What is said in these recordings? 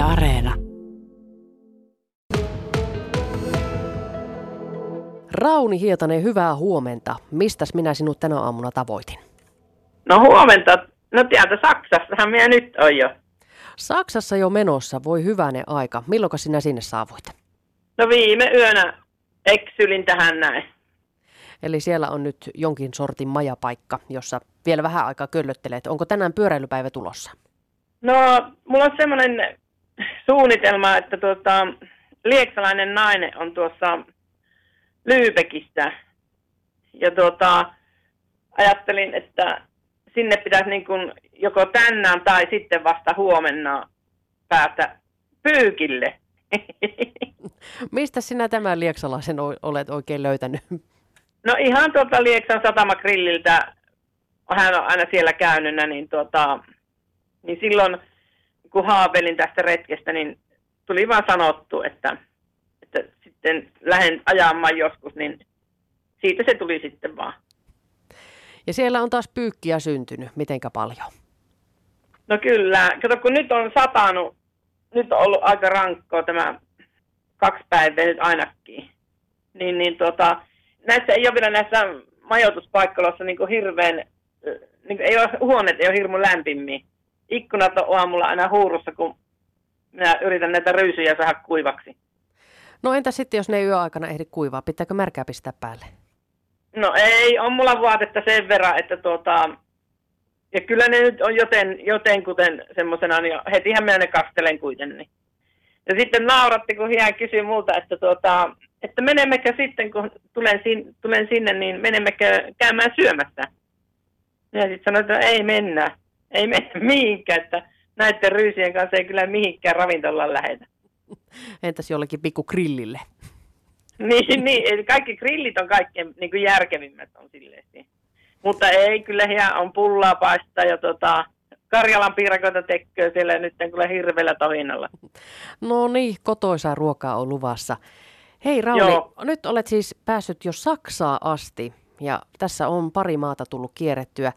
Yle Areena. Rauni Hietanen, hyvää huomenta. Mistäs minä sinut tänä aamuna tavoitin? No huomenta. No täältä Saksassahan minä nyt on jo. Saksassa jo menossa, voi hyvänen aika. Milloin sinä sinne saavuit? No viime yönä eksylin tähän näin. Eli siellä on nyt jonkin sortin majapaikka, jossa vielä vähän aikaa köllöttelet. Onko tänään pyöräilypäivä tulossa? No, mulla on semmoinen suunnitelma, että tuota, lieksalainen nainen on tuossa Lyypekissä. Ja tuota, ajattelin, että sinne pitäisi niin kuin joko tänään tai sitten vasta huomenna päästä pyykille. Mistä sinä tämän lieksalaisen olet oikein löytänyt? No ihan tuolta Lieksan satamagrilliltä, hän on aina siellä käynyt, niin, tuota, niin silloin kun haaveilin tästä retkestä, niin tuli vaan sanottu, että, että sitten lähden ajamaan joskus, niin siitä se tuli sitten vaan. Ja siellä on taas pyykkiä syntynyt. Mitenkä paljon? No kyllä. Kato, kun nyt on satanut, nyt on ollut aika rankkoa tämä kaksi päivää nyt ainakin. Niin, niin tota, näissä ei ole vielä näissä majoituspaikkoissa niin hirveän, niin kuin ei ole, huoneet ei ole hirmu lämpimmin. Ikkunat on aamulla aina huurussa, kun minä yritän näitä ryysyjä saada kuivaksi. No entä sitten, jos ne ei yöaikana ehdi kuivaa? Pitääkö märkää pistää päälle? No ei, on mulla vaatetta sen verran, että tuota, ja kyllä ne nyt on joten, joten kuten semmoisena, niin hetihän minä ne kastelen kuitenkin. Ja sitten nauratti, kun hän kysyi multa, että, tuota, että menemmekö sitten, kun tulen, sin, tulen sinne, niin menemmekö käymään syömässä. Ja sitten sanoin, että ei mennä, ei mennä mihinkään, että näiden ryysien kanssa ei kyllä mihinkään ravintolaan lähetä. Entäs jollekin pikku grillille? niin, niin, eli kaikki grillit on kaikkein niin kuin järkevimmät on silleen. Mutta ei, kyllä hän on pullaa paistaa ja tota, Karjalan piirakoita tekee siellä nyt kyllä hirveällä tohinnalla. No niin, kotoisaa ruokaa on luvassa. Hei Rauli, Joo. nyt olet siis päässyt jo Saksaa asti ja tässä on pari maata tullut kierrettyä.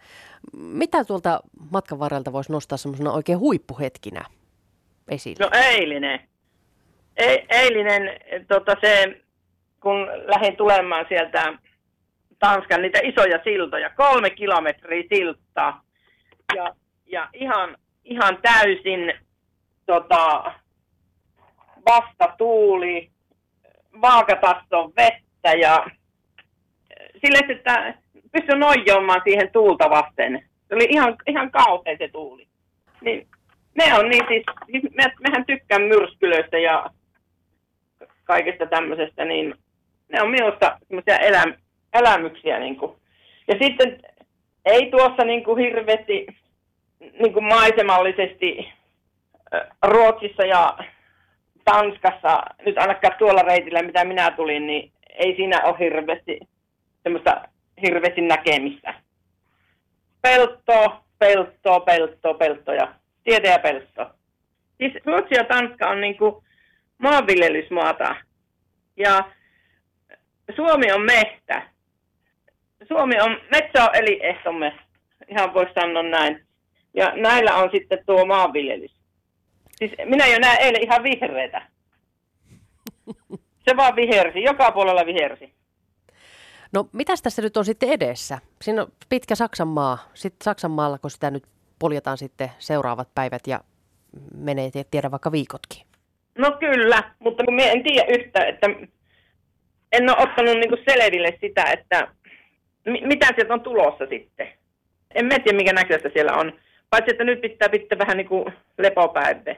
Mitä tuolta matkan varrelta voisi nostaa semmoisena oikein huippuhetkinä esille? No eilinen. E- eilinen, tota se kun lähdin tulemaan sieltä Tanskan niitä isoja siltoja, kolme kilometriä siltaa. Ja, ja ihan, ihan täysin tota, vasta tuuli, vaakataston vettä ja sille, että pystyn nojoamaan siihen tuulta vasten. Se oli ihan, ihan kauhean se tuuli. Niin, me on niin siis, siis me, mehän tykkään myrskylöistä ja kaikesta tämmöisestä, niin ne on minusta semmoisia eläm, elämyksiä. Niin kuin. Ja sitten ei tuossa niin kuin hirveästi niin kuin maisemallisesti Ruotsissa ja Tanskassa, nyt ainakaan tuolla reitillä, mitä minä tulin, niin ei siinä ole hirveästi semmoista hirveästi näkemistä. Pelto, pelto, pelto, pelto ja tiede ja pelto. Siis Ruotsi ja Tanska on niin maanviljelysmaata. Ja Suomi on mehtä. Suomi on, metsä on elinehtomme, ihan voisi sanoa näin. Ja näillä on sitten tuo maanviljelys. Siis minä jo näen eilen ihan vihreitä. Se vaan vihersi, joka puolella vihersi. No mitäs tässä nyt on sitten edessä? Siinä on pitkä Saksan maa. Sitten Saksan maalla, kun sitä nyt poljetaan sitten seuraavat päivät ja menee tiedä vaikka viikotkin. No kyllä, mutta kun en tiedä yhtä, että en ole ottanut niinku selville sitä, että mitä sieltä on tulossa sitten. En mä tiedä, mikä näköistä siellä on. Paitsi, että nyt pitää pitää vähän niin kuin lepopäivä.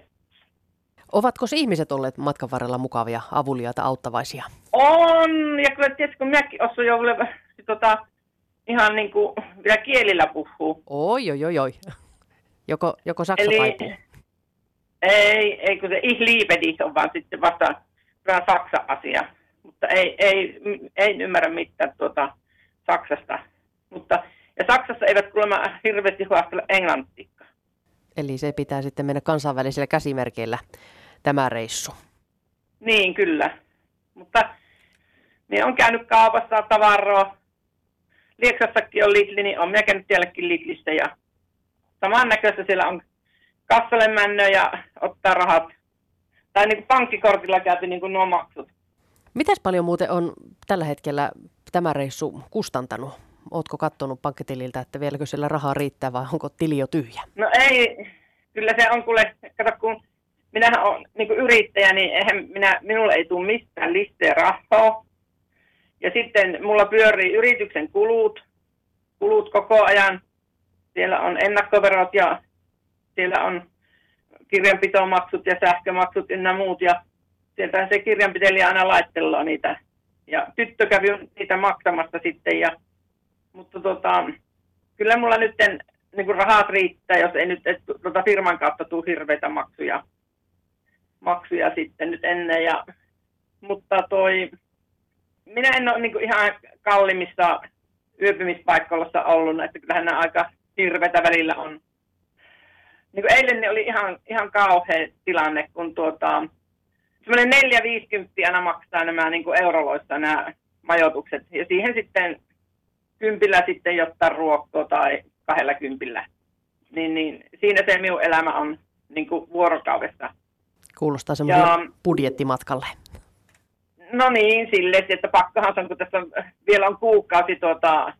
Ovatko ihmiset olleet matkan varrella mukavia, avuliaita, auttavaisia? On, ja kyllä tietysti kun minäkin osaan jo tota, ihan niin kuin vielä kielillä puhuu. Oi, oi, oi, oi. Joko, joko saksa Eli, Ei, ei, kun se ich on vaan sitten vasta saksa-asia mutta ei, ei, ei ymmärrä mitään tuota Saksasta. Mutta, ja Saksassa eivät kuulemma hirveästi huostella englantiikkaa. Eli se pitää sitten mennä kansainvälisillä käsimerkeillä tämä reissu. Niin, kyllä. Mutta minä on käynyt kaupassa tavaroa. Lieksassakin on Lidli, niin on minä käynyt sielläkin Lidlissä ja samannäköistä siellä on kassalle männö ja ottaa rahat tai niin kuin pankkikortilla käyty niin kuin nuo maksut. Mitäs paljon muuten on tällä hetkellä tämä reissu kustantanut? Ootko katsonut pankkitililtä, että vieläkö siellä rahaa riittää vai onko tili jo tyhjä? No ei, kyllä se on kuule, kato kun minähän olen niin yrittäjä, niin eihän minä, minulle ei tule mistään listeen rahaa. Ja sitten mulla pyörii yrityksen kulut, kulut koko ajan. Siellä on ennakkoverot ja siellä on kirjanpitomaksut ja sähkömaksut ynnä muut. Ja sieltä se kirjanpitelijä aina laittelee niitä. Ja tyttö kävi niitä maksamassa sitten. Ja, mutta tota, kyllä mulla nyt niin kuin rahat riittää, jos ei nyt et, tuota firman kautta tule hirveitä maksuja, maksuja sitten nyt ennen. Ja, mutta toi, minä en ole niin kuin ihan kallimmissa yöpymispaikkoissa ollut, että kyllähän nämä aika hirveitä välillä on. Niin kuin eilen oli ihan, ihan kauhea tilanne, kun tuota, semmoinen 450 aina maksaa nämä niin euroloissa nämä majoitukset. Ja siihen sitten kympillä sitten jotta ruokkoa tai kahdella kympillä. Niin, niin siinä se minun elämä on niin kuin vuorokaudessa. Kuulostaa semmoiselle budjettimatkalle. No niin, sille, että pakkohan on, kun tässä on, vielä on kuukausi tuota,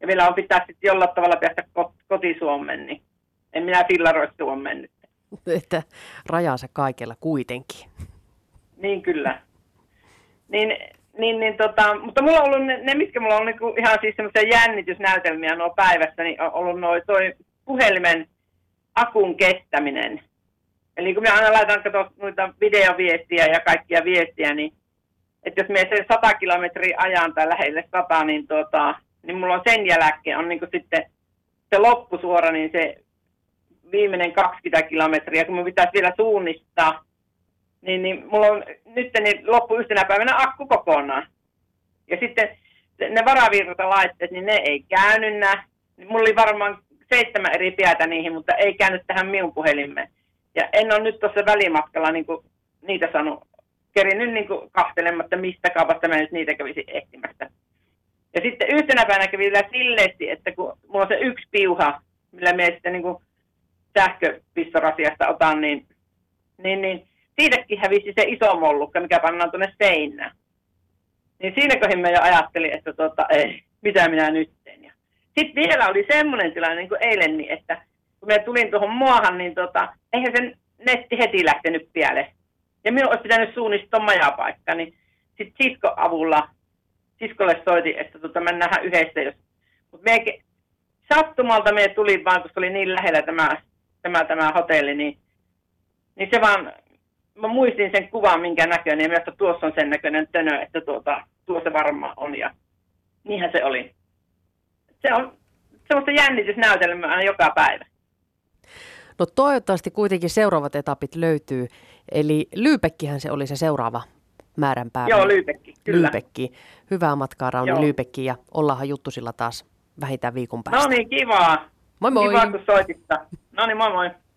ja vielä on pitää sitten jollain tavalla päästä kotisuomen, niin en minä fillaroi Suomeen nyt. Että rajansa kaikella kuitenkin. Niin kyllä. Niin, niin, niin tota, mutta mulla on ollut ne, ne mitkä mulla on niinku ihan siis semmoisia jännitysnäytelmiä nuo päivässä, niin on ollut noin toi puhelimen akun kestäminen. Eli kun minä aina laitan kato noita videoviestiä ja kaikkia viestiä, niin että jos me sen 100 kilometriä ajan tai lähelle 100, niin, tota, niin mulla on sen jälkeen on niin sitten se loppusuora, niin se viimeinen 20 kilometriä, kun mun pitäisi vielä suunnistaa, niin, niin mulla on nyt niin loppu yhtenä päivänä akku kokonaan. Ja sitten ne varavirtalaitteet, niin ne ei käynyt nää. Mulla oli varmaan seitsemän eri piätä niihin, mutta ei käynyt tähän minun puhelimeen. Ja en ole nyt tuossa välimatkalla niin kuin, niitä sanonut, kerinyt niin kuin, kahtelematta, mistä kaupasta mä nyt niitä kävisin etsimässä. Ja sitten yhtenä päivänä kävi vielä silleesti, että kun mulla on se yksi piuha, millä me sitten niin sähköpistorasiasta otan, niin, niin, niin siitäkin hävisi se iso mollukka, mikä pannaan tuonne seinään. Niin siinä kohin mä jo ajattelin, että tota, ei, mitä minä nyt teen. Sitten vielä oli semmoinen tilanne niin kuin eilen, niin että kun mä tulin tuohon muahan, niin tota, eihän sen netti heti lähtenyt pielle. Ja minun olisi pitänyt suunnistaa majapaikka, niin sitten sisko avulla, siskolle soitin, että tota, mennään yhdessä. Jos... Mutta me sattumalta me tuli vaan, se oli niin lähellä tämä, tämä, tämä hotelli, niin, niin se vaan mä muistin sen kuvan, minkä näköinen, ja myös tuossa on sen näköinen tönö, että tuota, tuossa varmaan on, ja niinhän se oli. Se on semmoista jännitysnäytelmää joka päivä. No toivottavasti kuitenkin seuraavat etapit löytyy, eli Lyypekkihän se oli se seuraava määränpää. Joo, Lyypekki, kyllä. Lyypekki. Hyvää matkaa Rauni Lyypekki ja ollaanhan juttusilla taas vähintään viikon päästä. No niin, kivaa. Moi moi. Kiva, kun soititta. No niin, moi moi.